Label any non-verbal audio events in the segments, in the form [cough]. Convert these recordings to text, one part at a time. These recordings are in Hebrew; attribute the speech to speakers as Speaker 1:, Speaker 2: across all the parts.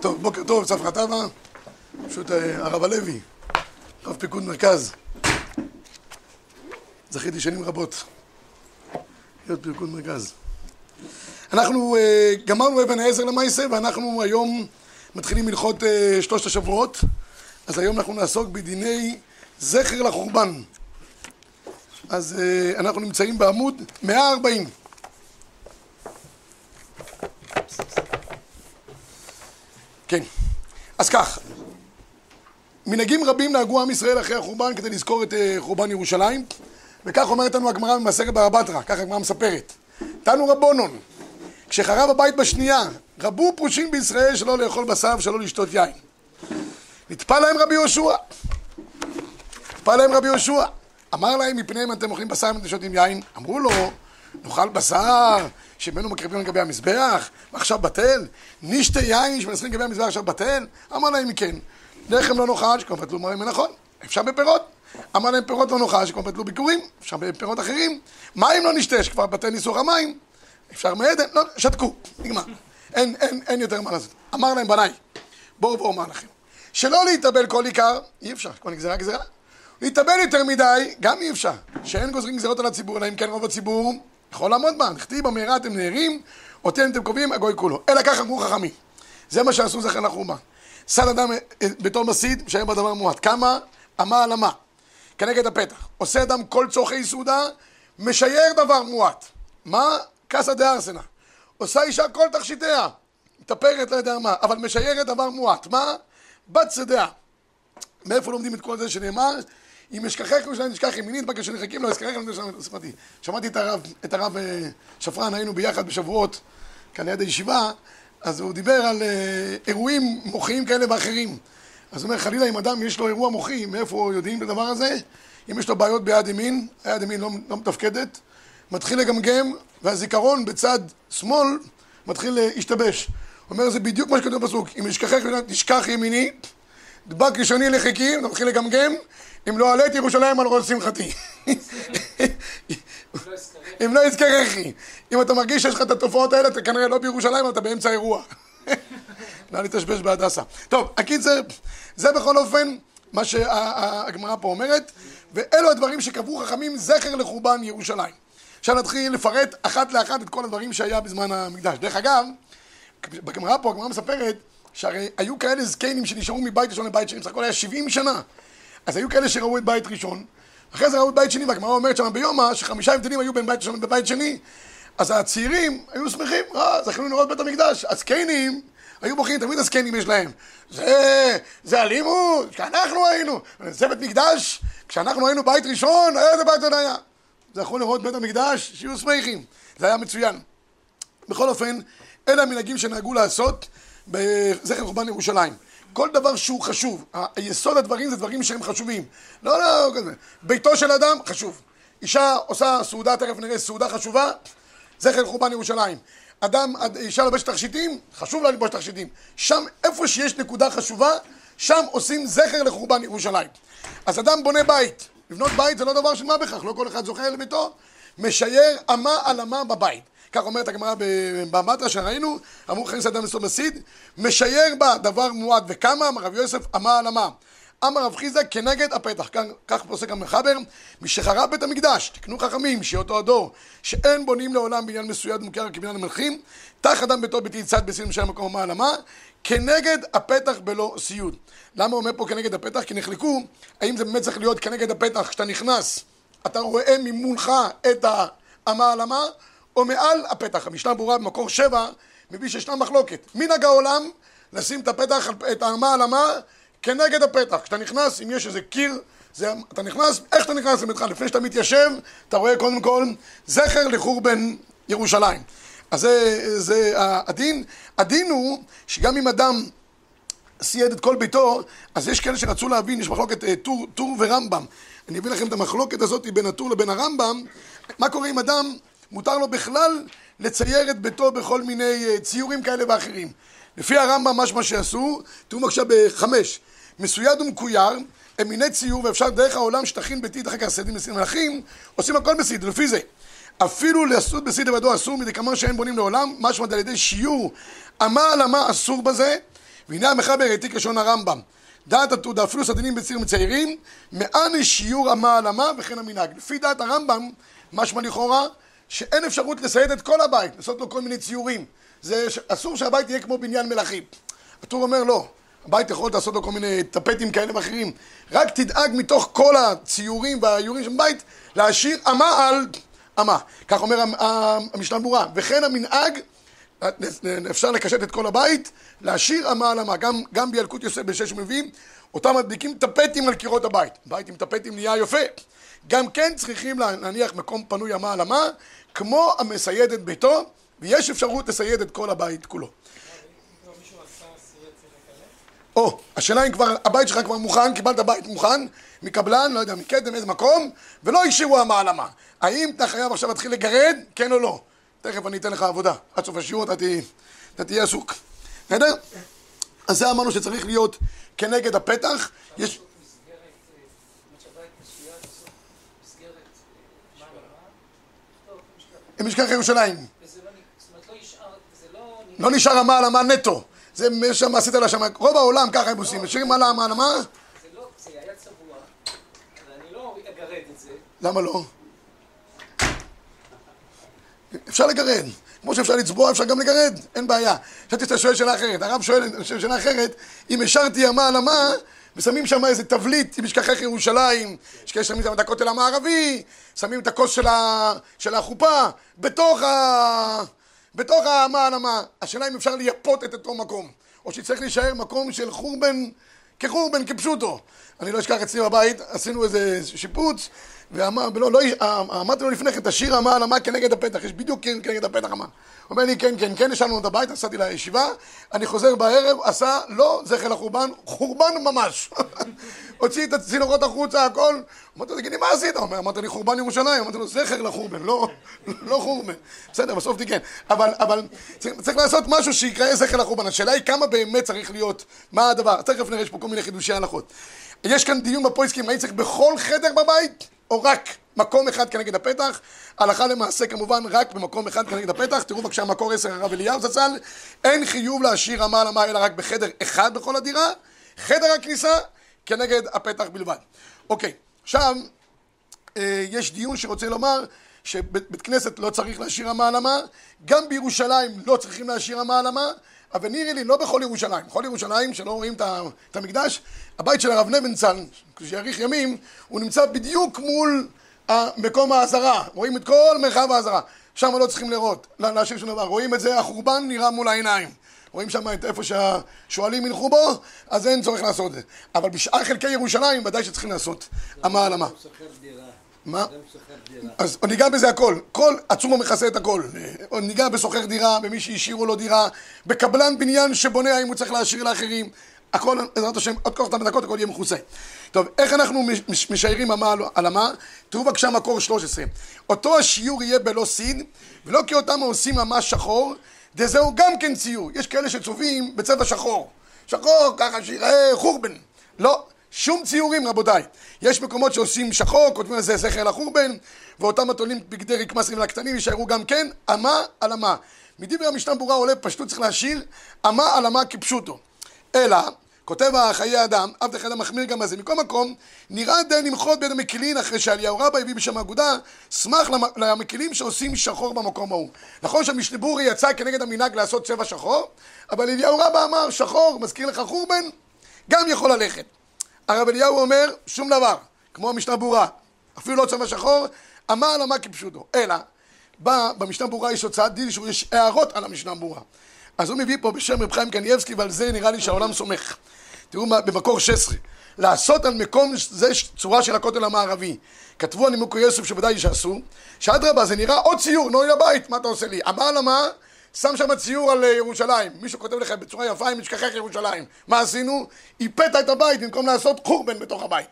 Speaker 1: טוב, בוקר טוב, צפרא טבא, פשוט אה, הרב הלוי, רב פיקוד מרכז. זכיתי שנים רבות להיות פיקוד מרכז. אנחנו אה, גמרנו אבן העזר למעשה, ואנחנו היום מתחילים הלכות אה, שלושת השבועות. אז היום אנחנו נעסוק בדיני זכר לחורבן. אז אנחנו נמצאים בעמוד 140. כן. אז כך, מנהגים רבים נהגו עם ישראל אחרי החורבן כדי לזכור את אה, חורבן ירושלים, וכך אומרת לנו הגמרא במסכת בבא בתרא, ככה הגמרא מספרת. תנו רבונון, כשחרב הבית בשנייה, רבו פרושים בישראל שלא לאכול בשר ושלא לשתות יין. נטפל להם רבי יהושע. נטפל להם רבי יהושע. אמר להם, מפני אם אתם אוכלים בשר ואתם שותים יין? אמרו לו, נאכל בשר שממנו מקריבים לגבי המזבח, ועכשיו בטל? נישתה יין שמנסים לגבי המזבח עכשיו בטל? אמר להם כן. לחם לא נאכל, שכבר פתלו מראים נכון, אפשר בפירות. אמר להם פירות לא נאכל, שכבר פתלו ביקורים, אפשר בפירות אחרים. מים לא נשתה, שכבר בטל ניסוך המים, אפשר מעדן, לא, שתקו, נגמר. אין, אין, אין יותר מה לעשות. אמר להם בניי, בואו בואו אומר לכם, שלא להתאבל כל עיקר, אי אפשר, כל גזירה גזירה. להתאבל יותר מדי, גם אי אפשר. שאין גוזרים גזירות על הציבור, אלא אם כן רוב הציבור יכול לעמוד בה, נכתיב במהרה אתם נהרים, אותי אתם קובעים, הגוי כולו. אלא כך אמרו חכמים. זה מה שעשו זכר לחורבן. סל אדם אה, בתור מסיד, משאר בדבר מועט. כמה? אמה על אמה. כנגד הפתח. עושה אדם כל צורכי סעודה, משייר דבר מועט. מה? קסא דארסנה. עושה אישה כל תכשיטיה. מתאפרת לא יודע מה, אבל משיירת דבר מועט. מה? בת שדיה. מאיפה לומדים את כל זה שנאמר? אם אשכחך שאני אשכח ימינית, בקשר שנחכים לו, אזכרך לנו שמעתי. שמעתי את הרב, את הרב אה, שפרן, היינו ביחד בשבועות, כאן ליד הישיבה, אז הוא דיבר על אה, אירועים מוחיים כאלה ואחרים. אז הוא אומר, חלילה אם אדם יש לו אירוע מוחי, מאיפה יודעים את הדבר הזה? אם יש לו בעיות ביד ימין, היד ימין לא, לא מתפקדת, מתחיל לגמגם, והזיכרון בצד שמאל מתחיל להשתבש. הוא אומר, זה בדיוק מה שכתוב בפסוק, אם אשכחך תשכח ימיני, דבק ראשוני לחיקים, אתה מתחיל לגמגם, אם לא עלה את ירושלים על ראש שמחתי. אם לא יזכרכי. אם אתה מרגיש שיש לך את התופעות האלה, אתה כנראה לא בירושלים, אתה באמצע אירוע. לא להתאשפש בהדסה. טוב, הקיצר, זה בכל אופן מה שהגמרא פה אומרת, ואלו הדברים שקבעו חכמים זכר לחורבן ירושלים. עכשיו נתחיל לפרט אחת לאחת את כל הדברים שהיה בזמן המקדש. דרך אגב, בגמרא פה, הגמרא מספרת שהרי היו כאלה זקנים שנשארו מבית ראשון לבית שני, בסך הכל היה 70 שנה. אז היו כאלה שראו את בית ראשון, אחרי זה ראו את בית שני, והגמרא אומרת שם ביומא שחמישה הבדלים היו בין בית ראשון לבית שני, אז הצעירים היו שמחים, אה, זכינו לראות בית המקדש. הזקנים היו בוכים, תמיד הזקנים יש להם. זה, זה הלימוד, כשאנחנו היינו, זה בית מקדש, כשאנחנו היינו בית ראשון, בית זה היה. זכו לראות בית המקדש, שיהיו שמחים. זה היה מצוין. בכל אופן, אלה המנהגים שנהגו לעשות בזכר חורבן ירושלים. כל דבר שהוא חשוב, היסוד הדברים זה דברים שהם חשובים. לא, לא, כזה. ביתו של אדם, חשוב. אישה עושה סעודה, תכף נראה, סעודה חשובה, זכר חורבן ירושלים. אדם, אישה לובשת תכשיטים, חשוב לה ללבוש תכשיטים. שם, איפה שיש נקודה חשובה, שם עושים זכר לחורבן ירושלים. אז אדם בונה בית. לבנות בית זה לא דבר של מה בכך, לא כל אחד זוכר לביתו. משייר אמה על אמה בבית. כך אומרת הגמרא במטרה שראינו, אמרו חיים אדם לסוד מסיד, משייר בה דבר מועד וכמה, אמר רב יוסף, אמה על אמה. אמר רב חיזה כנגד הפתח, כך, כך פוסק המחבר, משחרב בית המקדש, תקנו חכמים, שאותו הדור, שאין בונים לעולם בניין מסויד מוכר כבניין המלכים, תח אדם ביתו ביתי צד בסין משל מקום אמה על אמה, כנגד הפתח בלא סיוד. למה הוא אומר פה כנגד הפתח? כי נחלקו, האם זה באמת צריך להיות כנגד הפתח, כשאתה נכנס, אתה רואה ממולך את האמה על אמה, או מעל הפתח. המשנה ברורה במקור שבע מביא שישנה מחלוקת. מנהג העולם לשים את הפתח, את האמה על אמה כנגד הפתח. כשאתה נכנס, אם יש איזה קיר, זה, אתה נכנס, איך אתה נכנס לביתך? לפני שאתה מתיישב, אתה רואה קודם כל זכר לחורבן ירושלים. אז זה, זה הדין. הדין הוא שגם אם אדם סייד את כל ביתו, אז יש כאלה שרצו להבין, יש מחלוקת אה, טור, טור ורמב"ם. אני אביא לכם את המחלוקת הזאת בין הטור לבין הרמב"ם. מה קורה אם אדם מותר לו בכלל לצייר את ביתו בכל מיני אה, ציורים כאלה ואחרים. לפי הרמב"ם, מה שעשו, תראו עכשיו בחמש, מסויד ומקויר, הם מיני ציור, ואפשר דרך העולם שתכין ביתית אחר כך סדים לסין מלאכים, עושים הכל בסיד, לפי זה. אפילו לעשות בסדר ודו אסור מדי כמה שאין בונים לעולם, משמע על ידי שיעור אמה על אמה אסור בזה, והנה המחבר העתיק לשון הרמב"ם. דעת התעודה, אפילו סדינים בצעירים מציירים, מאן שיעור אמה על אמה וכן המנהג. לפי דעת הרמב"ם, משמע לכאורה, שאין אפשרות לסייד את כל הבית, לעשות לו כל מיני ציורים. זה אסור שהבית יהיה כמו בניין מלכים. הטור אומר לא, הבית יכול לעשות לו כל מיני טפטים כאלה ואחרים. רק תדאג מתוך כל הציורים והאיורים של הבית להשאיר אמה על אמה. כך אומר המשנה ברורה. וכן המנהג, אפשר לקשט את כל הבית, להשאיר אמה על אמה. גם, גם בילקוט יוסף בשש מביאים, אותם מדביקים טפטים על קירות הבית. בית עם טפטים נהיה יפה. גם כן צריכים להניח מקום פנוי אמה על אמה, כמו המסייד את ביתו, ויש אפשרות לסייד את כל הבית כולו. או, השאלה אם כבר, הבית שלך כבר מוכן, קיבלת בית מוכן, מקבלן, לא יודע, מקדם, איזה מקום, ולא השאירו המעלמה. האם אתה חייב עכשיו להתחיל לגרד, כן או לא? תכף אני אתן לך עבודה. עד סוף השיעור אתה תהיה, אתה תהיה עסוק. בסדר? אז זה אמרנו שצריך להיות כנגד הפתח. יש... משכח ירושלים. לא נשאר המעלמה נטו. זה שם עשית לה שם, רוב העולם ככה הם עושים, משאירים על
Speaker 2: לא אגרד את זה.
Speaker 1: למה לא? אפשר לגרד. כמו שאפשר לצבוע, אפשר גם לגרד, אין בעיה. חשבתי שאתה שואל שאלה אחרת. הרב שואל שאלה אחרת, אם השארתי אמה על אמה, ושמים שם איזה תבליט עם משכחך ירושלים, יש כאלה שמים את הכותל המערבי, שמים את הכוס של, ה... של החופה, בתוך ה... בתוך האמה על אמה. השאלה אם אפשר לייפות את אותו מקום, או שצריך להישאר מקום של חורבן, כחורבן, כפשוטו. אני לא אשכח אצלי בבית, עשינו איזה שיפוץ, ואמרתי לו, לא, אמרתי לו לפני כן, תשאיר על אמה כנגד הפתח, יש בדיוק כן כנגד הפתח אמה. הוא אומר לי, כן, כן, כן, השארנו את הבית, נסעתי לישיבה, אני חוזר בערב, עשה, לא זכר לחורבן, חורבן ממש. [laughs] הוציא את הצינורות החוצה, הכל. אמרתי לו, תגידי, מה עשית? הוא אומר, אמרת לי חורבן ירושלים, אמרתי לו, זכר לחורבן, לא, [laughs] לא חורבן. בסדר, בסוף תיקן. אבל, אבל צריך, צריך לעשות משהו שיקרא זכר לחורבן. השאלה היא כמה באמת צריך להיות, מה הדבר. תכף נראה, יש פה כל מיני חידושי הלכות. יש כאן דיון בפויסקים, האם צריך בכל חדר בבית, או רק מקום אחד כנגד הפתח? הלכה למעשה כמובן רק במקום אחד כנגד הפתח. תראו בבקשה מקור עשר הרב אליהו זצ"ל, אין חיוב להשאיר רמה על אמה אלא רק בחדר אחד בכל הדירה. חדר הכניסה כנגד הפתח בלבד. אוקיי, עכשיו אה, יש דיון שרוצה לומר שבית כנסת לא צריך להשאיר רמה על גם בירושלים לא צריכים להשאיר רמה על אבל נראה לי לא בכל ירושלים. בכל ירושלים, שלא רואים את המקדש, הבית של הרב נבנצל, שיאריך ימים, הוא נמצא בדיוק מול מקום האזהרה. רואים את כל מרחב האזהרה. שם לא צריכים לראות, להשאיר שום דבר. רואים את זה, החורבן נראה מול העיניים. רואים שם את איפה שהשועלים ילכו בו, אז אין צורך לעשות את זה. אבל בשאר חלקי ירושלים ודאי שצריכים לעשות אמה על אמה. מה? אז ניגע בזה הכל. כל עצום מכסה את הכל. ניגע בסוחר דירה, במי שהשאירו לו דירה, בקבלן בניין שבונה האם הוא צריך להשאיר לאחרים. הכל, בעזרת השם, עוד כמה דקות הכל יהיה מכוסה. טוב, איך אנחנו משיירים אמה על אמה? תראו בבקשה מקור 13. אותו השיעור יהיה בלא סין, ולא כי אותם עושים אמה שחור, דזהו גם כן ציור. יש כאלה שצובעים בצבע שחור. שחור, ככה שיראה חורבן. לא, שום ציורים רבותיי. יש מקומות שעושים שחור, כותבים על זה זכר לחורבן, ואותם התולים בגדי רקמה סביב לקטנים יישארו גם כן אמה על אמה. מדברי המשנה ברורה עולה פשטות צריך להשאיר אמה על אמה כפשוטו. אלא כותב החיי אדם, אף אחד המחמיר גם בזה. מכל מקום, נראה די למחות בין המקילין אחרי שאליהו רבה הביא בשם האגודה, סמך למקילים שעושים שחור במקום ההוא. נכון שהמשנבורי יצא כנגד המנהג לעשות צבע שחור, אבל אליהו רבה אמר, שחור, מזכיר לך חורבן, גם יכול ללכת. הרב אליהו אומר, שום דבר, כמו המשנה ברורה, אפילו לא צבע שחור, אמר למה כפשוטו. אלא, בא, במשנה ברורה יש הוצאת דין שיש הערות על המשנה ברורה. אז הוא מביא פה בשם רב חיים קנייבסקי, ועל זה נראה לי שהעולם סומך. תראו מה, במקור 16. לעשות על מקום זה צורה של הכותל המערבי. כתבו הנימוקי יוסף שוודאי שעשו, שאדרבה זה נראה עוד ציור, נוי לבית, מה אתה עושה לי? אמר, שם שם ציור על אה, ירושלים. מישהו כותב לך בצורה יפה עם משכחך ירושלים. מה עשינו? איפת את הבית במקום לעשות חורבן בתוך הבית.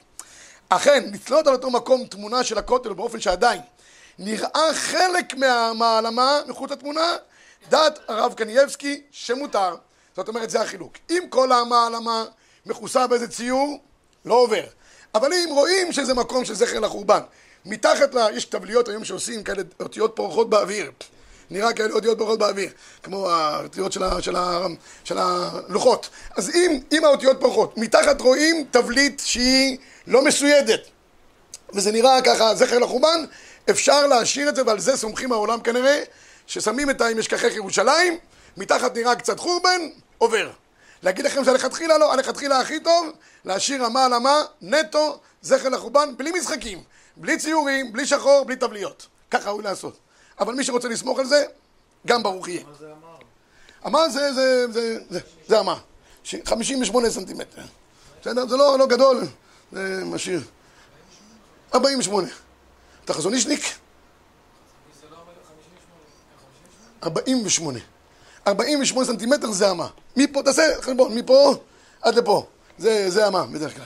Speaker 1: אכן, לתלות על אותו מקום תמונה של הכותל באופן שעדיין נראה חלק מהמעלמה מחוץ לתמונה, דעת הרב קנייבסקי שמותר. זאת אומרת, זה החילוק. אם כל המעלמה מכוסה באיזה ציור, לא עובר. אבל אם רואים שזה מקום של זכר לחורבן, מתחת לה, יש טבליות היום שעושים כאלה אותיות פורחות באוויר. נראה כאלה אותיות פורחות באוויר, כמו האותיות של, של, של הלוחות. אז אם, אם האותיות פורחות, מתחת רואים תבלית שהיא לא מסוידת, וזה נראה ככה זכר לחורבן, אפשר להשאיר את זה, ועל זה סומכים העולם כנראה, ששמים את האם אשכחך ירושלים, מתחת נראה קצת חורבן, עובר. להגיד לכם שלכתחילה לא, הלכתחילה הכי טוב, להשאיר אמה על אמה, נטו, זכר לחורבן, בלי משחקים, בלי ציורים, בלי שחור, בלי טבליות. ככה ראוי לעשות. אבל מי שרוצה לסמוך על זה, גם ברוך יהיה. מה זה אמר? אמר זה, זה, זה, זה, זה אמר. 58 סנטימטר. בסדר? זה לא, לא גדול, זה משאיר. 48. אתה חזון אישניק? 48. 48 סנטימטר זה אמה. מפה, תעשה חשבון, מפה עד לפה. זה, זה אמה, בדרך כלל.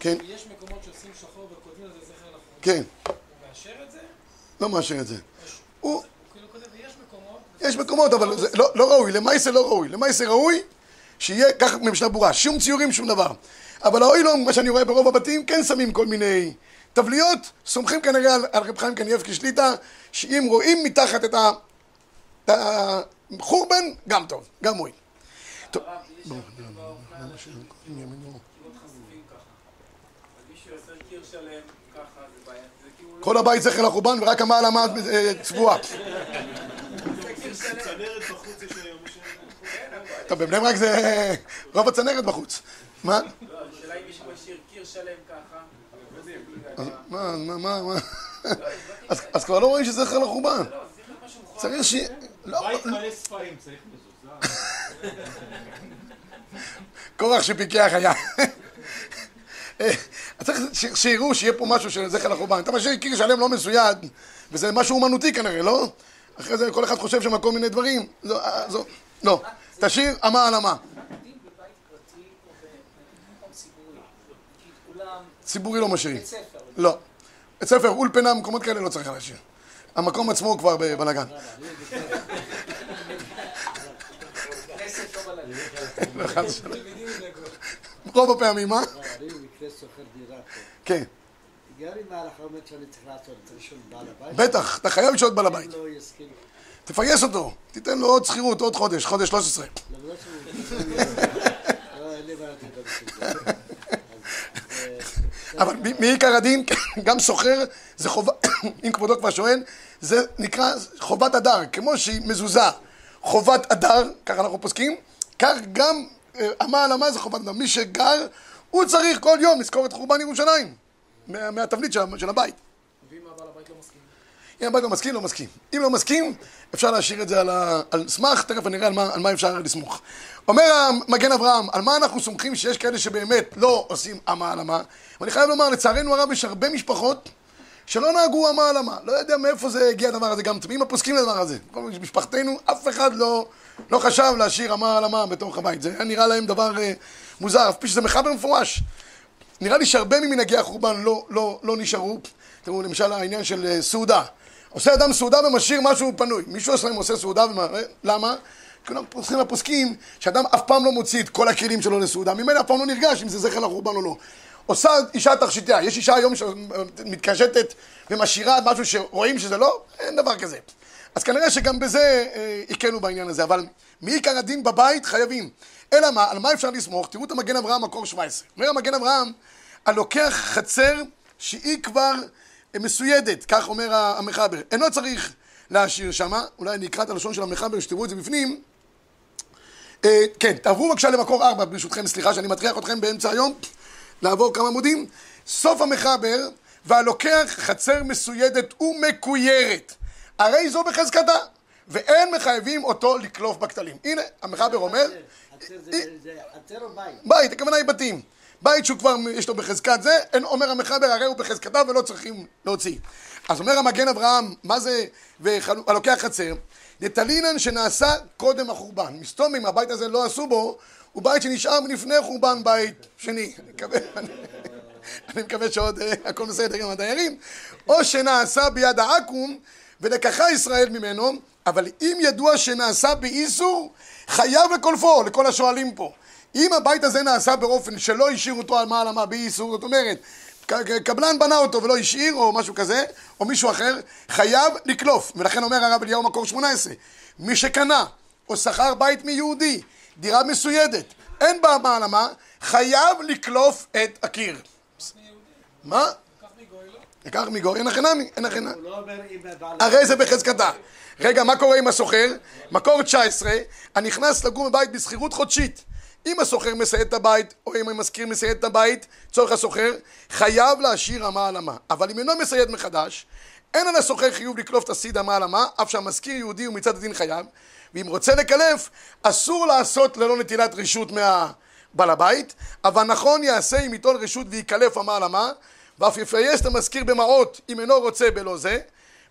Speaker 1: כן. יש מקומות שעושים שחור וכותבים על זה זכר לחור. כן. הוא מאשר את זה? לא מאשר את זה. הוא... יש מקומות... אבל זה לא, לא ראוי, למעשה לא ראוי. למעשה ראוי שיהיה ככה ממשנה ברורה. שום ציורים, שום דבר. אבל האוי לא, מה שאני רואה ברוב הבתים, כן שמים כל מיני טבליות, סומכים כנראה על, רב חיים קנייבקי שליטה, שאם רואים מתחת את ה... חורבן, גם טוב, גם מועיל. טוב. כל הבית זכר לחורבן ורק המעלה צבועה. טוב, בבני ברק זה רוב הצנרת בחוץ. מה? השאלה אם מישהו משאיר קיר שלם ככה. מה, מה, מה? אז כבר לא רואים שזה זכר לחורבן. צריך ש... בית מלא ספרים, צריך מזוזה. קורח [laughs] שפיקח היה. [laughs] צריך שיראו שיהיה פה משהו של זכר לחורבן. אתה משאיר קיר שלם לא מסויד, וזה משהו אומנותי כנראה, לא? אחרי זה כל אחד חושב שם כל מיני דברים. לא, תשאיר אמה על אמה. ציבורי לא משאירים. לא. בית ספר, אולפנה, מקומות כאלה לא צריך להשאיר. המקום עצמו כבר בבלאגן. [laughs] [laughs] רוב הפעמים, מה? כן. בטח, אתה חייב לשאול בעל הבית. תפייס אותו, תיתן לו עוד שכירות, עוד חודש, חודש 13. אבל מעיקר הדין, [coughs] גם סוחר זה חובה, [coughs] אם כבודו כבר שואל, זה נקרא חובת הדר, כמו שהיא מזוזה חובת הדר, ככה אנחנו פוסקים, כך גם אמה על אמה זה חובת הדר. מי שגר, הוא צריך כל יום לזכור את חורבן ירושלים, מהתבנית של הבית. ואם הבעל הבית לא מסכים? אם הבית לא מסכים, לא מסכים. אם לא מסכים, אפשר להשאיר את זה על, ה... על סמך, תכף אני אראה על מה, על מה אפשר לסמוך. אומר המגן אברהם, על מה אנחנו סומכים שיש כאלה שבאמת לא עושים אמה על אמה? ואני חייב לומר, לצערנו הרב יש הרבה משפחות שלא נהגו אמה על אמה. לא יודע מאיפה זה הגיע הדבר הזה, גם תמימים הפוסקים לדבר הזה. משפחתנו, אף אחד לא, לא חשב להשאיר אמה על אמה בתוך הבית. זה היה נראה להם דבר אה, מוזר, אף פי שזה מחבר מפורש. נראה לי שהרבה ממנהגי החורבן לא, לא, לא נשארו. תראו, למשל העניין של אה, סעודה. עושה אדם סעודה ומשאיר משהו פנוי. מישהו אצלם עושה סעודה, ומה, למה? כולם פוסקים לפוסקים שאדם אף פעם לא מוציא את כל הכלים שלו לסעודה, ממילא אף פעם לא נרגש אם זה זכר לחורבן או לא. עושה אישה תכשיטיה, יש אישה היום שמתקשטת ומשאירה משהו שרואים שזה לא, אין דבר כזה. אז כנראה שגם בזה הקלו אה, בעניין הזה, אבל מעיקר הדין בבית חייבים. אלא מה, על מה אפשר לסמוך? תראו את המגן אברהם, מקור 17. אומר המגן אברהם, הלוקח חצר שהיא כבר מסוידת, כך אומר המחבר. אינו צריך להשאיר שמה, אולי אני אקרא את הלשון של המחבר, שתראו את זה בפנים. אה, כן, תעברו בבקשה למקור 4, ברשותכם, סליחה שאני מטריח אתכם באמצע היום, לעבור כמה עמודים. סוף המחבר, והלוקח חצר מסוידת ומקוירת, הרי זו בחזקתה, ואין מחייבים אותו לקלוף בכתלים. הנה, המחבר אומר... חצר זה חצר או בית? בית, הכוונה היא בתים. בית שהוא כבר יש לו בחזקת זה, אין, אומר המחבר, הרי הוא בחזקתה ולא צריכים להוציא. אז אומר המגן אברהם, מה זה והלוקח חצר? דתלינן שנעשה קודם החורבן. מסתום אם הבית הזה לא עשו בו, הוא בית שנשאר מלפני חורבן בית שני. אני מקווה, שעוד אה, הכל בסדר עם הדיירים. או שנעשה ביד העכו"ם ולקחה ישראל ממנו, אבל אם ידוע שנעשה באיסור, חייב לקולפו, לכל השואלים פה. אם הבית הזה נעשה באופן שלא השאירו אותו על מעלה מה באיסור, זאת אומרת, קבלן בנה אותו ולא השאיר, או משהו כזה, או מישהו אחר, חייב לקלוף. ולכן אומר הרב אליהו מקור 18, מי שקנה או שכר בית מיהודי, דירה מסוידת, אין בה מעלמה, חייב לקלוף את הקיר. מה? לקח מגוי, אין הכי נמי, אין הכי נמי.
Speaker 3: הוא לא.
Speaker 1: הרי זה בחזקתה. רגע, מה קורה עם הסוחר? מקור 19, הנכנס לגור בבית בשכירות חודשית. אם הסוחר מסייד את הבית, או אם המשכיר מסייד את הבית, צורך הסוחר, חייב להשאיר אמה על אמה. אבל אם אינו מסייד מחדש, אין על הסוחר חיוב לקלוף את הסיד אמה על אמה, אף שהמשכיר יהודי ומצד הדין חייב, ואם רוצה לקלף, אסור לעשות ללא נטילת רשות מהבעל הבית, אבל נכון יעשה אם ייטול רשות ויקלף אמה על אמה, ואף יפייס את המשכיר במעות אם אינו רוצה בלא זה,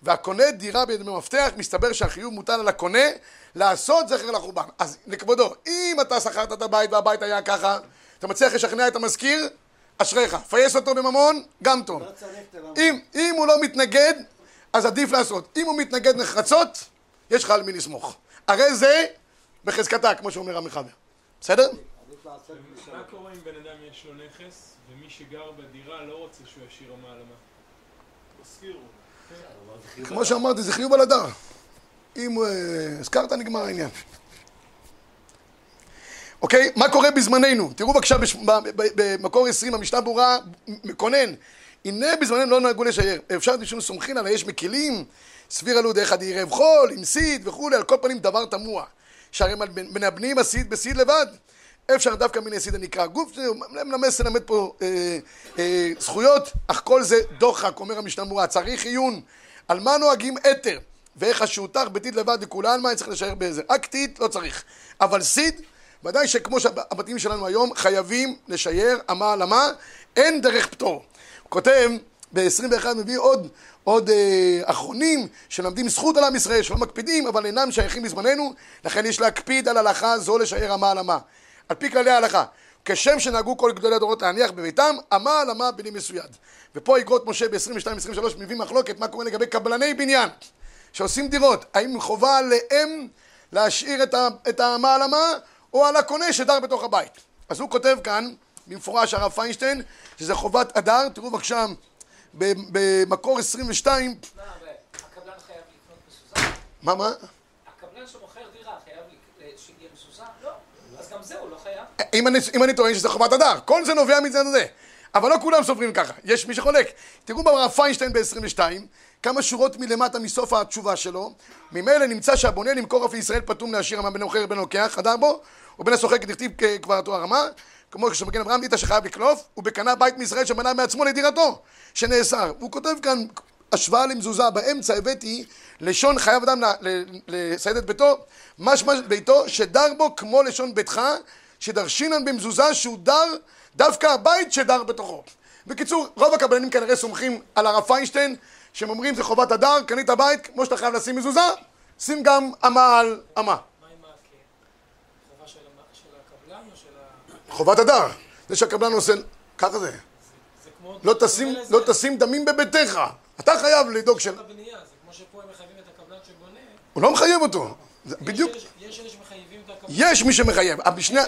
Speaker 1: והקונה דירה בידי מפתח, מסתבר שהחיוב מוטל על הקונה לעשות זכר לחורבן. אז לכבודו, אם אתה שכרת את הבית והבית היה ככה, אתה מצליח לשכנע את המשכיר, אשריך. פייס אותו בממון, גם טוב.
Speaker 3: לא.
Speaker 1: אם, אם הוא לא מתנגד, אז עדיף לעשות. אם הוא מתנגד נחרצות, יש לך על מי לסמוך. הרי זה בחזקתה, כמו שאומר המחבר. בסדר?
Speaker 4: מה קורה אם בן אדם יש לו נכס ומי שגר בדירה לא רוצה שהוא ישאיר המעלמה? תזכירו.
Speaker 1: כמו שאמרתי, זה חיוב על הדר. אם אה, הזכרת, נגמר העניין. אוקיי? מה קורה בזמננו? תראו בבקשה במקור 20, המשנה ברורה, מקונן. הנה בזמננו לא נהגו לשער. אפשר לשאול סומכין על האש מקילים, סביר עלו דרך ערב חול, עם סיד וכולי, על כל פנים דבר תמוה. שהרי הבנים הסיד בסיד לבד. אפשר דווקא מן הסיד הנקרא גוף, מלמד ללמד פה אה, אה, זכויות, אך כל זה דוחק, אומר המשנה ברורה, צריך עיון. על מה נוהגים אתר, ואיך השהותך ביתית לבד וכולי עלמא, צריך לשער באיזה. רק טיט לא צריך. אבל סיד, ודאי שכמו שהבתים שלנו היום, חייבים לשער אמה על אמה, אין דרך פטור. הוא כותב, ב-21 מביא עוד, עוד אה, אחרונים שלמדים זכות על עם ישראל, שלא מקפידים, אבל אינם שייכים בזמננו, לכן יש להקפיד על הלכה זו לשער אמה על אמה. על פי כללי ההלכה. כשם שנהגו כל גדולי הדורות להניח בביתם, אמה על אמה בלי מסויד. ופה אגרות משה ב-22-23 מביא מחלוקת מה קורה לגבי קבלני בניין שעושים דירות. האם חובה עליהם להשאיר את, ה- את האמה על אמה, או על הקונה שדר בתוך הבית. אז הוא כותב כאן, במפורש הרב פיינשטיין, שזה חובת הדר, תראו בבקשה במקור 22,
Speaker 2: מה, הקבלן חייב לקנות מזוזה?
Speaker 1: מה מה?
Speaker 2: הקבלן שמוכר דירה חייב לק- שיהיה מזוזה? לא. אז גם זה הוא לא חייב.
Speaker 1: אם אני, אם אני טוען שזה חובת הדר, כל זה נובע מצד הזה. אבל לא כולם סוברים ככה, יש מי שחולק. תראו ברב פיינשטיין ב-22, כמה שורות מלמטה מסוף התשובה שלו, ממילא נמצא שהבונה למכור אף לישראל פטום להשאיר המה בין המוכר ובין לוקח, חדר בו, ובין הסוחר כדכתיב כ- כבר התואר רמה, כמו שמגן אברהם דיטה שחייב לקלוף, ובקנה בית מישראל שבנה מעצמו לדירתו, שנאסר. והוא כותב כאן השוואה למזוזה, באמצע הבאתי לשון חייב אדם לסייד את ביתו, משמע ביתו שדר בו כמו לשון ביתך, שדרשינן במזוזה שהוא דר דווקא הבית שדר בתוכו. בקיצור, רוב הקבלנים כנראה סומכים על הרב פיינשטיין, שהם אומרים זה חובת הדר, קנית בית, כמו שאתה חייב לשים מזוזה, שים גם אמה על אמה.
Speaker 5: מה עם מעקה? חובה של המ- של הקבלן או של ה...
Speaker 1: חובת הדר. זה שהקבלן עושה, ככה זה. לא תשים, לא. תשים דמים בביתך. אתה חייב לדאוג של...
Speaker 5: זה כמו שפה הם מחייבים את הקבלן שבונה.
Speaker 1: הוא לא מחייב אותו. בדיוק.
Speaker 5: יש- אלה שמחייבים את הקבלן.
Speaker 1: יש מי שמחייב. המשנה,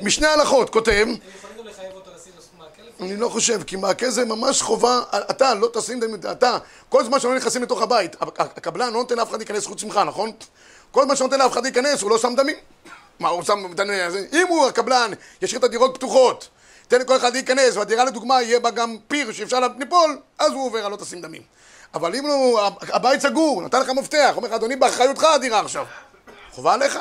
Speaker 1: משנה הלכות כותב,
Speaker 5: הם יכולים גם לחייב אותו לשים.
Speaker 1: אני לא חושב, כי מעקה זה ממש חובה, אתה לא תשים, אתה, כל זמן שלא נכנסים לתוך הבית, הקבלן לא נותן לאף אחד להיכנס חוץ ממך, נכון? כל זמן שנותן לאף אחד להיכנס, הוא לא שם דמים. מה, הוא שם, אם הוא הקבלן, ישאיר את הדירות פתוחות, תן לכל אחד להיכנס, והדירה לדוגמה יהיה בה גם פיר שאפשר ליפול, אז הוא עובר על לא תשים דמים. אבל אם הוא, הבית סגור, נתן לך מפתח, אומר לך, אדוני, באחריותך הדירה עכשיו. חובה עליך.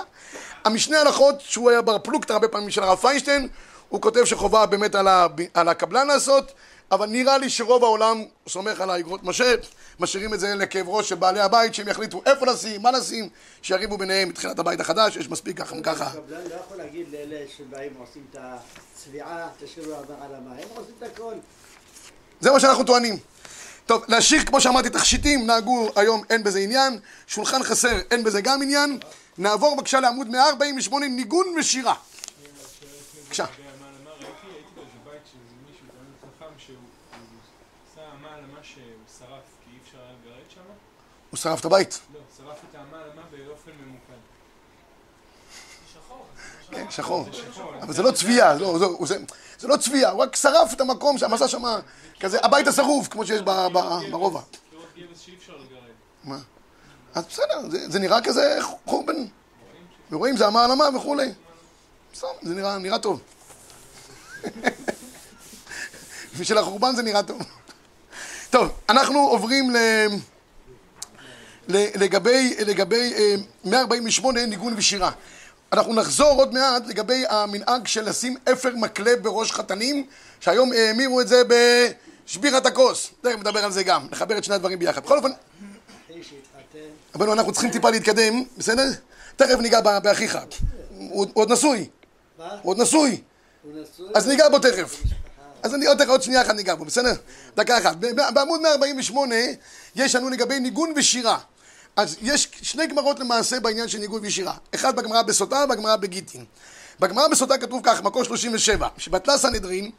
Speaker 1: המשנה הלכות, שהוא היה בר פלוגתא הרבה פעמים של הרב פיינשטיין, הוא כותב שחובה באמת על, הב... על הקבלן לעשות, אבל נראה לי שרוב העולם סומך על האגרות משה, משאירים את זה לכאב ראש של בעלי הבית, שהם יחליטו איפה לשים, מה לשים, שיריבו ביניהם מתחילת הבית החדש, יש מספיק ככה וככה.
Speaker 3: הקבלן לא יכול להגיד לאלה שבאים עושים את הצביעה, תשאירו על המה, הם עושים את הכל.
Speaker 1: זה מה שאנחנו טוענים. טוב, להשאיר, כמו שאמרתי, תכשיטים, נהגו היום, אין בזה עניין, שולחן חסר, אין בזה גם עניין. נעבור בבקשה לעמוד 148, ניגון ושירה. בבקשה.
Speaker 4: שהוא שרף, אפשר היה לגרד שם.
Speaker 1: הוא שרף את הבית.
Speaker 4: לא, שרף את המעלמה באופן ממוקד.
Speaker 1: כן, שחור. אבל זה לא צביעה, לא, זה, זה, זה לא צביעה, הוא רק שרף את המקום שם, עשה שם כזה, הבית השרוף, כמו שיש ב- ברובע.
Speaker 4: פירות גבס שאי אפשר לגרד.
Speaker 1: מה? אז בסדר, זה, זה נראה כזה חורבן. ורואים, זה המעלמה וכולי. בסדר, זה נראה טוב. [laughs] בשביל החורבן זה נראה טוב. טוב, אנחנו עוברים ל... ל- לגבי, לגבי אה, 148 ניגון ושירה. אנחנו נחזור עוד מעט לגבי המנהג של לשים אפר מקלב בראש חתנים, שהיום האמירו את זה בשבירת הכוס. תכף נדבר על זה גם, נחבר את שני הדברים ביחד. בכל אופן, אבל אנחנו צריכים טיפה להתקדם, בסדר? תכף ניגע באחיך. הוא עוד נשוי? הוא עוד נשוי? אז ניגע בו תכף. אז אני עוד, עוד שנייה אחת ניגע בו, בסדר? דקה אחת. בעמוד 148 יש לנו לגבי ניגון ושירה. אז יש שני גמרות למעשה בעניין של ניגון ושירה. אחד בגמרא בסוטה ובגמרא בגיטין. בגמרא בסוטה כתוב כך, מקור 37, שבטלה סנהדרין,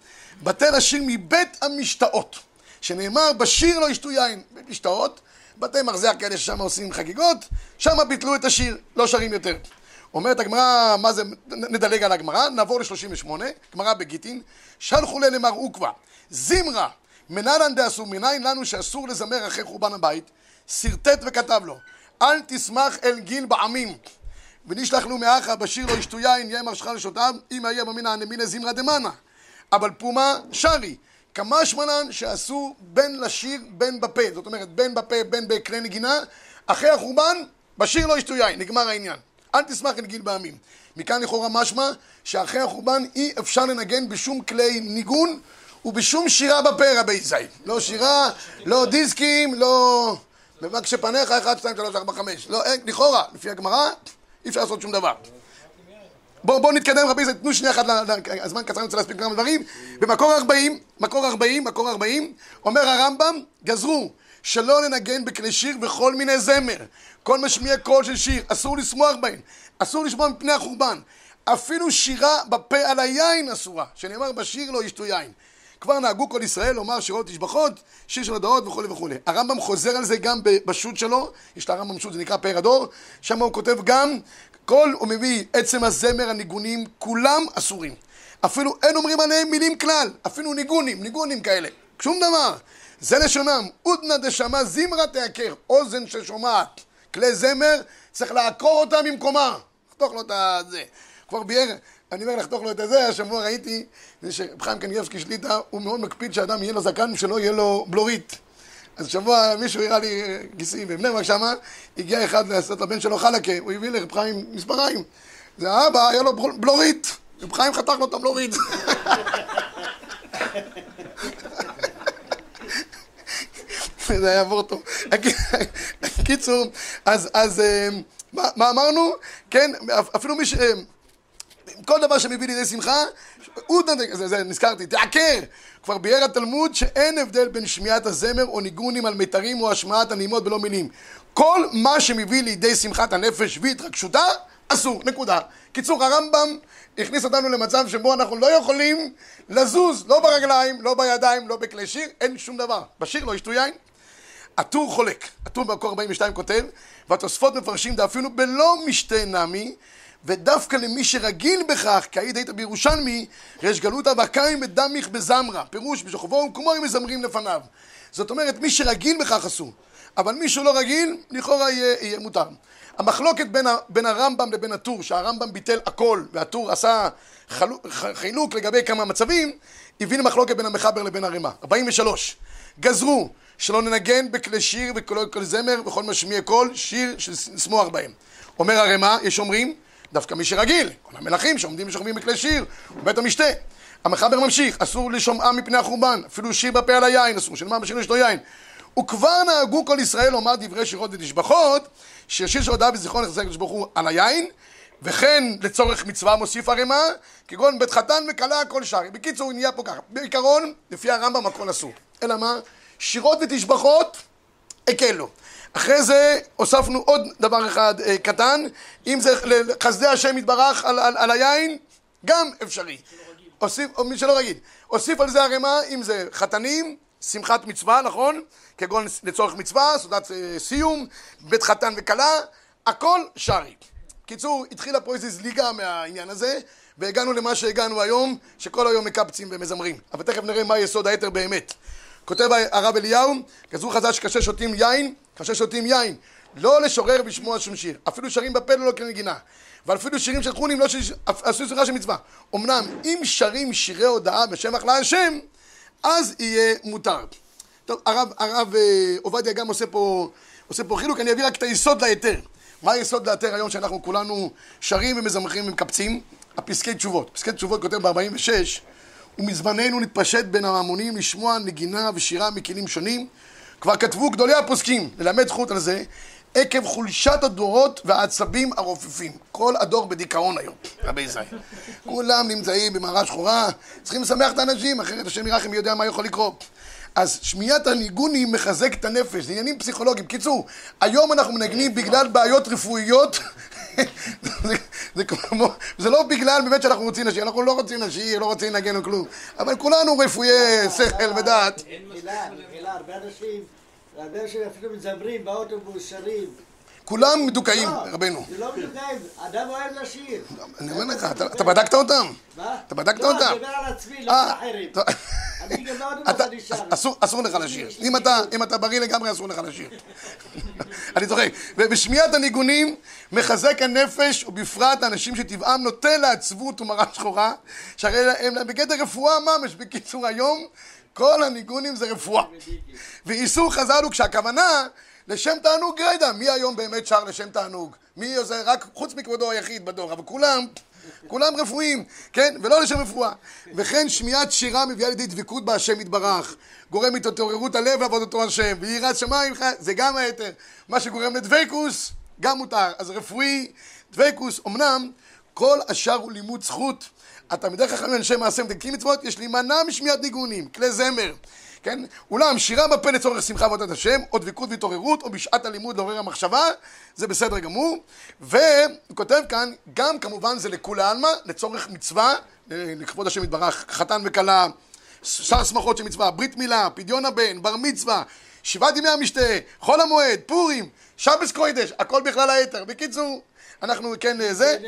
Speaker 1: בטל השיר מבית המשתאות, שנאמר בשיר לא ישתו יין. בית משתאות, בתי מרזח כאלה ששם עושים חגיגות, שם ביטלו את השיר, לא שרים יותר. אומרת הגמרא, מה זה, נדלג על הגמרא, נעבור ל-38, גמרא בגיטין, שלחו לה למר עוקבא, זמרה, מנהלן דאסור, מניין לנו שאסור לזמר אחרי חורבן הבית, שרטט וכתב לו, אל תשמח אל גיל בעמים, ונשלח לו מאחה בשיר לא ישתו יין, יהיה מרשך לשותיו, אם היה במינא הנמינא זמרה דמנה. אבל פומה שרי, כמה שמנן שאסור בין לשיר בין בפה, זאת אומרת בין בפה בין בכלי נגינה, אחרי החורבן, בשיר לא ישתו יין, נגמר העניין. אל תשמח אל גיל בעמים. מכאן לכאורה משמע שאחרי החורבן אי אפשר לנגן בשום כלי ניגון ובשום שירה בפה רבי זי. לא שירה, לא דיסקים, לא... מבקשי פניך, 1, 2, 3, 4, 5. לא, אין, לכאורה, לפי הגמרא, אי אפשר לעשות שום דבר. בואו בוא נתקדם רבי זי, תנו שנייה אחת, הזמן קצר, אני רוצה להספיק כמה דברים. במקור 40, מקור 40, מקור 40, אומר הרמב"ם, גזרו שלא לנגן בכלי שיר וכל מיני זמר. כל משמיע קול של שיר, אסור לשמוח בהן, אסור לשמוע מפני החורבן. אפילו שירה בפה על היין אסורה, שנאמר בשיר לא ישתו יין. כבר נהגו כל ישראל לומר שירות תשבחות, שיר של הדעות וכולי וכולי. הרמב"ם חוזר על זה גם בשו"ת שלו, יש לרמב"ם שו"ת, זה נקרא פאר הדור, שם הוא כותב גם, כל, הוא מביא עצם הזמר, הניגונים, כולם אסורים. אפילו אין אומרים עליהם מילים כלל, אפילו ניגונים, ניגונים כאלה, שום דבר. זה לשונם, עודנא דשמע זמרה תעקר, אוזן ששומעת כלי זמר, צריך לעקור אותה ממקומה, לחתוך לו את הזה. כבר ביאר, אני אומר לחתוך לו את הזה, השבוע ראיתי, שרב חיים קניאבסקי שליטה, הוא מאוד מקפיד שאדם יהיה לו זקן ושלא יהיה לו בלורית. אז שבוע מישהו הראה לי אה, גיסי בבני ברק שמה, הגיע אחד לעשות לבן שלו חלקה, הוא הביא לרב חיים מספריים. זה האבא, היה לו בל- בלורית, רב חיים חתך לו את הבלורית. [laughs] [laughs] זה היה עבור טוב. קיצור, אז, אז אה, מה, מה אמרנו? כן, אפילו מי ש... אה, כל דבר שמביא לידי שמחה, הוא, זה, זה נזכרתי, תעקר! כבר ביאר התלמוד שאין הבדל בין שמיעת הזמר או ניגונים על מיתרים או השמעת הנעימות בלא מילים. כל מה שמביא לידי שמחת הנפש והתרגשותה, אסור, נקודה. קיצור, הרמב"ם הכניס אותנו למצב שבו אנחנו לא יכולים לזוז, לא ברגליים, לא בידיים, לא בכלי שיר, אין שום דבר. בשיר לא ישתו יין. הטור חולק, הטור במקור 42 כותב, והתוספות מפרשים דאפילו בלא משתה נמי, ודווקא למי שרגיל בכך, כי היית בירושלמי, ריש גלותא והקיים בדמיך בזמרה, פירוש בשוכבו כמו אם מזמרים לפניו. זאת אומרת, מי שרגיל בכך אסור, אבל מי שלא רגיל, לכאורה יהיה, יהיה מותר. המחלוקת בין, ה, בין הרמב"ם לבין הטור, שהרמב"ם ביטל הכל, והטור עשה חלו, ח, חילוק לגבי כמה מצבים, הביא למחלוקת בין המחבר לבין הרמ"א. 43. גזרו שלא ננגן בכלי שיר וכלי כל זמר וכל משמיע קול, שיר שנשמוח בהם. אומר הרמ"א, יש אומרים, דווקא מי שרגיל, כל המלכים שעומדים ושוכבים בכלי שיר, ובית המשתה. המחבר ממשיך, אסור לשומעה מפני החורבן, אפילו שיר בפה על היין, אסור שנאמר בשיר יש לו יין. וכבר נהגו כל ישראל לומר דברי שירות ותשבחות, ששיר שהודעה בזיכרון יחזק הקדוש ברוך הוא על היין, וכן לצורך מצווה מוסיף הרמ"א, כגון בית חתן וכלה כל שרי. בקיצור, נהיה פה ככה. בעיקרון, לפי הרמב"ם הכל אסור. אלא מה? שירות ותשבחות, הקלו. אחרי זה הוספנו עוד דבר אחד אה, קטן, אם זה לחסדי השם יתברך על, על, על היין, גם אפשרי. הוסיף, או מי שלא רגיל. הוסיף על זה הרמ"א, אם זה חתנים, שמחת מצווה, נכון? כגון לצורך מצווה, סעודת אה, סיום, בית חתן וכלה, הכל שרי. קיצור, התחילה פה איזו זליגה מהעניין הזה, והגענו למה שהגענו היום, שכל היום מקפצים ומזמרים. אבל תכף נראה מה יסוד היתר באמת. כותב הרב אליהו, כזו חז"ל שכאשר שותים יין, כאשר שותים יין, לא לשורר ולשמוע שום שיר. אפילו שרים בפה לא כנגינה. ואפילו שירים של חונים לא ש- עשו סליחה של מצווה. אמנם אם שרים שירי הודאה בשם אחלה השם, אז יהיה מותר. טוב, הרב, הרב אה, עובדיה גם עושה פה, עושה פה חילוק, אני אביא רק את היסוד להיתר. מה היסוד להיתר היום שאנחנו כולנו שרים ומזמחים ומקפצים? הפסקי תשובות. פסקי תשובות כותב ב-46, ומזמננו נתפשט בין ההמונים לשמוע נגינה ושירה מכלים שונים. כבר כתבו גדולי הפוסקים ללמד זכות על זה, עקב חולשת הדורות והעצבים הרופפים. כל הדור בדיכאון היום, רבי ישראל. כולם נמצאים במערה שחורה, צריכים לשמח את האנשים, אחרת השם ירחם מי יודע מה יכול לקרות. אז שמיעת הניגונים מחזק את הנפש, זה עניינים פסיכולוגיים. קיצור, היום אנחנו מנגנים בגלל בעיות רפואיות, זה, כמו, זה לא בגלל באמת שאנחנו רוצים לשיר, אנחנו לא רוצים לשיר, לא רוצים לנגן או כלום, אבל כולנו רפויי שכל ודעת.
Speaker 3: מילה, מילה, הרבה אנשים, הרבה אנשים אפילו מזמרים באוטובוס, שרים.
Speaker 1: כולם מדוכאים,
Speaker 3: לא,
Speaker 1: רבנו.
Speaker 3: זה לא מדוכאים, אדם אוהב לשיר.
Speaker 1: אני אומר לך, אתה, בדקת אותם?
Speaker 3: מה?
Speaker 1: אתה בדקת
Speaker 3: לא,
Speaker 1: אותם?
Speaker 3: אני מדבר על עצמי, לא
Speaker 1: אה,
Speaker 3: על אחרים. אני
Speaker 1: אתה-
Speaker 3: אני [laughs] שר.
Speaker 1: אסור, לך לשיר. אם אתה, אם אתה בריא לגמרי, אסור לך לשיר. [laughs] אני צוחק. ובשמיעת הניגונים מחזק הנפש, ובפרט האנשים שטבעם נוטה לעצבות ומרה שחורה, שהרי הם בגדר רפואה ממש. בקיצור, היום כל הניגונים זה רפואה. ואיסור חז"ל הוא כשהכוונה לשם תענוג גרידא. מי היום באמת שר לשם תענוג? מי עושה רק, חוץ מכבודו היחיד בדור, אבל כולם... כולם רפואיים, כן? ולא לשם רפואה. וכן שמיעת שירה מביאה לידי דבקות בהשם יתברך. גורמת התעוררות הלב לעבוד אותו השם. ויראת שמיים, זה גם היתר. מה שגורם לדבקוס, גם מותר. אז רפואי, דבקוס, אמנם כל השאר הוא לימוד זכות. התלמידי חכמים אנשי מעשה מדקקים מצוות, יש להימנע משמיעת ניגונים, כלי זמר. כן? אולם שירה בפה לצורך שמחה ועבודת השם, או דבקות והתעוררות, או בשעת הלימוד לעורר המחשבה, זה בסדר גמור. והוא כותב כאן, גם כמובן זה לכולי עלמא, לצורך מצווה, לכבוד השם יתברך, חתן וכלה, שאר שמחות של מצווה, ברית מילה, פדיון הבן, בר מצווה, שבעת ימי המשתה, חול המועד, פורים, שבס קוידש, הכל בכלל היתר. בקיצור, אנחנו כן זה,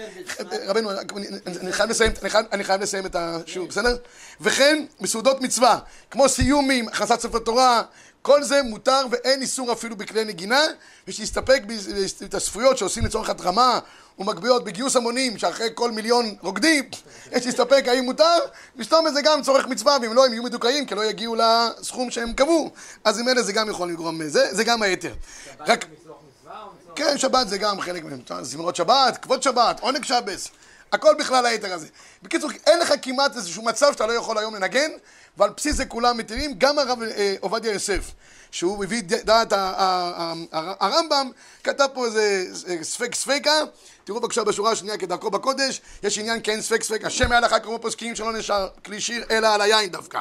Speaker 1: רבנו, אני- חייב לסיים, אני חייב- לסיים את השיעור, בסדר? וכן בסעודות מצווה, כמו סיומים, הכנסת ספר תורה, כל זה מותר ואין איסור אפילו בכלי נגינה, ושתסתפק בהתאספויות שעושים לצורך התרמה ומגביות בגיוס המונים, שאחרי כל מיליון רוקדים, [laughs] יש להסתפק האם מותר, את זה גם צורך מצווה, ואם לא הם יהיו מדוכאים, כי לא יגיעו לסכום שהם קבעו, אז עם אלה זה גם יכול לגרום, זה, זה גם היתר. רק... כן, שבת זה גם חלק מהם. זמרות שבת, כבוד שבת, עונג שבס. הכל בכלל היתר הזה. בקיצור, אין לך כמעט איזשהו מצב שאתה לא יכול היום לנגן, ועל בסיס זה כולם מתירים. גם הרב אה, עובדיה יוסף, שהוא הביא ד- דעת הרמב"ם, כתב פה איזה אה, ספק ספיקא. תראו בבקשה בשורה השנייה כדרכו בקודש, יש עניין כן ספק ספק, שמא הלכה כמו פוסקים שלא נאסר כלי שיר אלא על היין דווקא.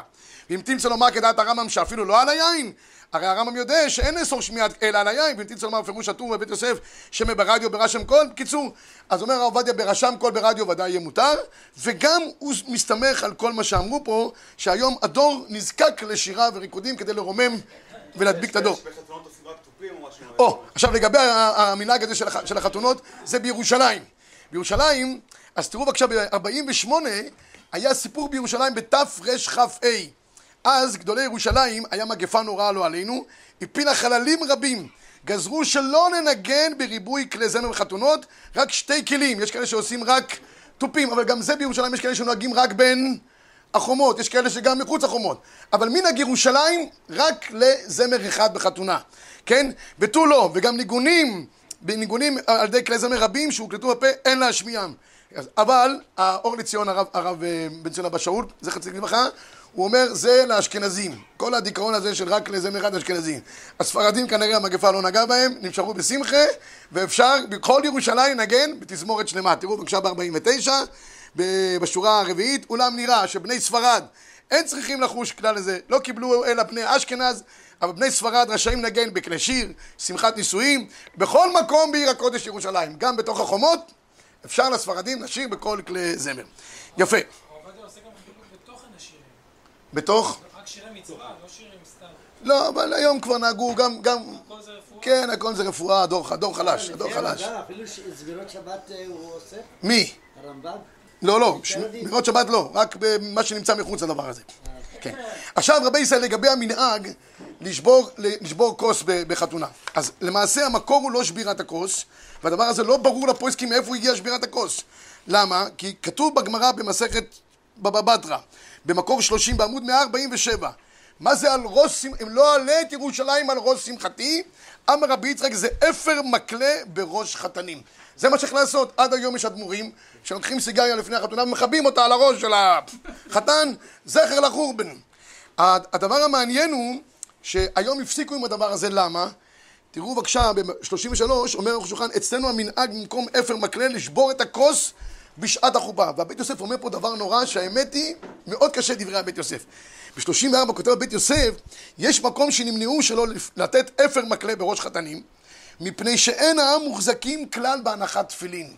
Speaker 1: ואם תמצא לומר כדעת הרמב"ם שאפילו לא על היין, הרי הרמב"ם יודע שאין לאסור שמיעת אלא על היין, ואם תרצה לומר בפירוש הטור בבית יוסף, שמא ברדיו ברשם קול, בקיצור, אז אומר הרב עובדיה ברשם קול ברדיו ודאי יהיה מותר, וגם הוא מסתמך על כל מה שאמרו פה, שהיום הדור נזקק לשירה וריקודים כדי לרומם ולהדביק את הדור.
Speaker 6: או
Speaker 1: עכשיו לגבי המנהג הזה של החתונות, זה בירושלים. בירושלים, אז תראו בבקשה, ב-48 היה סיפור בירושלים בתרכ"ה. אז גדולי ירושלים, היה מגפה נוראה לא עלינו, הפילה חללים רבים. גזרו שלא ננגן בריבוי כלי זמר וחתונות, רק שתי כלים. יש כאלה שעושים רק תופים, אבל גם זה בירושלים, יש כאלה שנוהגים רק בין החומות, יש כאלה שגם מחוץ לחומות. אבל מנהג ירושלים, רק לזמר אחד בחתונה. כן? ותו לא, וגם ניגונים, בניגונים על ידי כלי זמר רבים שהוקלטו בפה, אין להשמיעם. אבל האור לציון, הרב, הרב אה, בן ציון אבא שאול, זכר צדיק לברכה, הוא אומר, זה לאשכנזים. כל הדיכאון הזה של רק לזמר אחד אשכנזים. הספרדים כנראה המגפה לא נגעה בהם, נמשכו בשמחה, ואפשר בכל ירושלים לנגן בתזמורת שלמה. תראו בבקשה ב-49, בשורה הרביעית, אולם נראה שבני ספרד אין צריכים לחוש כלל לזה, לא קיבלו אלא בני אשכנז, אבל בני ספרד רשאים לנגן בכלי שיר, שמחת נישואים, בכל מקום בעיר הקודש ירושלים, גם בתוך החומות, אפשר לספרדים לשיר בכל כלי זמר. יפה.
Speaker 5: הרב עובדיה עושה גם חילוק בתוכן השירים.
Speaker 1: בתוך?
Speaker 5: רק שירי מצווה, לא שירים סתם.
Speaker 1: לא, אבל היום כבר נהגו גם, גם,
Speaker 5: כל זה רפואה.
Speaker 1: כן, הכל זה רפואה, הדור, חלש, הדור חלש.
Speaker 3: הרמב"ם, אפילו שזמירות שבת אה, הוא עושה,
Speaker 1: מי?
Speaker 3: הרמב"ם.
Speaker 1: לא, לא. שמירות שבת לא, רק במה שנמצא מחוץ לדבר הזה. כן. עכשיו רבי ישראל לגבי המנהג לשבור, לשבור כוס בחתונה. אז למעשה המקור הוא לא שבירת הכוס, והדבר הזה לא ברור לפויסקים מאיפה הגיעה שבירת הכוס. למה? כי כתוב בגמרא במסכת בבא בתרא, במקור 30 בעמוד 147. מה זה על ראש, שמ- אם לא אעלה את ירושלים על ראש שמחתי, אמר רבי יצחק זה אפר מקלה בראש חתנים. זה מה שצריך לעשות. עד היום יש אדמו"רים שלוקחים סיגריה לפני החתונה ומכבים אותה על הראש של החתן, זכר לחורבן. הדבר המעניין הוא שהיום הפסיקו עם הדבר הזה, למה? תראו בבקשה, ב-33 אומר הרב שולחן, אצלנו המנהג במקום אפר מקלה לשבור את הכוס בשעת החופה. והבית יוסף אומר פה דבר נורא, שהאמת היא, מאוד קשה דברי הבית יוסף. ב-34 כותב הבית יוסף, יש מקום שנמנעו שלא לתת אפר מקלה בראש חתנים, מפני שאין העם מוחזקים כלל בהנחת תפילין.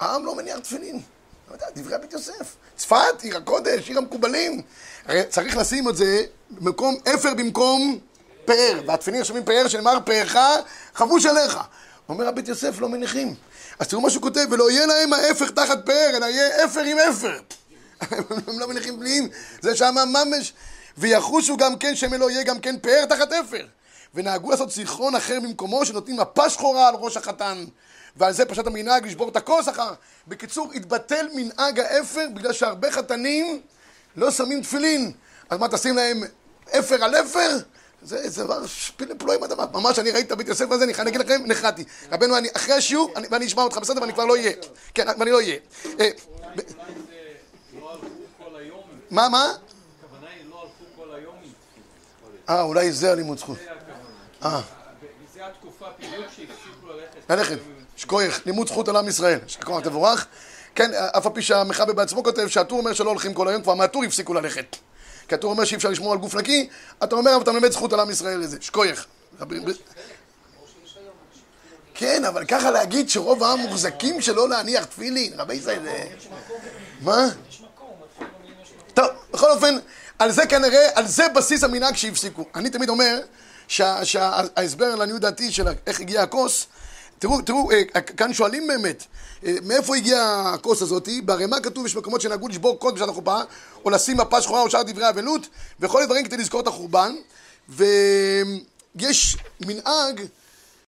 Speaker 1: העם לא מניח תפילין. לא יודע, דברי הבית יוסף. צפת, עיר הקודש, עיר המקובלים. הרי צריך לשים את זה במקום אפר במקום פאר. והתפילין שומעים פאר, שנאמר פארך חבוש עליך. אומר הבית יוסף, לא מניחים. אז תראו מה שהוא כותב, ולא יהיה להם ההפך תחת פאר, אלא יהיה אפר עם אפר. [laughs] הם לא מניחים פניעים, זה שם ממש. ויחושו גם כן שמא לא יהיה גם כן פאר תחת אפר. ונהגו לעשות זיכרון אחר במקומו, שנותנים מפה שחורה על ראש החתן. ועל זה פשט המנהג לשבור את הכוס אחר. בקיצור, התבטל מנהג האפר בגלל שהרבה חתנים לא שמים תפילין. אז מה, תשים להם אפר על אפר? זה זה דבר שפיל פלוי עם אדמה. ממש, אני ראיתי את הבית יוסף הזה, אני אני אגיד לכם, נחרדתי. רבנו, אני אחרי השיעור, אני- ואני אשמע אותך בסדר, ואני כבר לא אהיה. כן, ואני לא אהיה. אה,
Speaker 7: זה לא
Speaker 1: מה, מה?
Speaker 7: לא.
Speaker 1: אה, אולי זה הלימוד זכות.
Speaker 7: זה.
Speaker 1: אה,
Speaker 7: וזו התקופה בדיוק שהפסיקו ללכת.
Speaker 1: ללכת. שכוייך, לימוד זכות על עם ישראל. שכוח תבורך. כן, אף על פי שהמחבר בעצמו כותב שהטור אומר שלא הולכים כל היום, כבר מהטור הפסיקו ללכת. כי הטור אומר שאי אפשר לשמור על גוף נקי, אתה אומר, אבל אתה מלמד זכות על עם ישראל לזה. שכוייך. כן, אבל ככה להגיד שרוב העם מוחזקים שלא להניח תפילין, רבי ישראל. מה? טוב, בכל אופן, על זה כנראה, על זה בסיס המנהג שהפסיקו. אני תמיד אומר שה- שההסבר לעניות דעתי של איך הגיע הכוס, תראו, תראו, אה, כאן שואלים באמת, אה, מאיפה הגיעה הכוס הזאת? בערימה כתוב, יש מקומות שנהגו לשבור כוס בשעת החופה, או לשים מפה שחורה או שאר דברי אבלות, וכל הדברים כדי לזכור את החורבן, ויש מנהג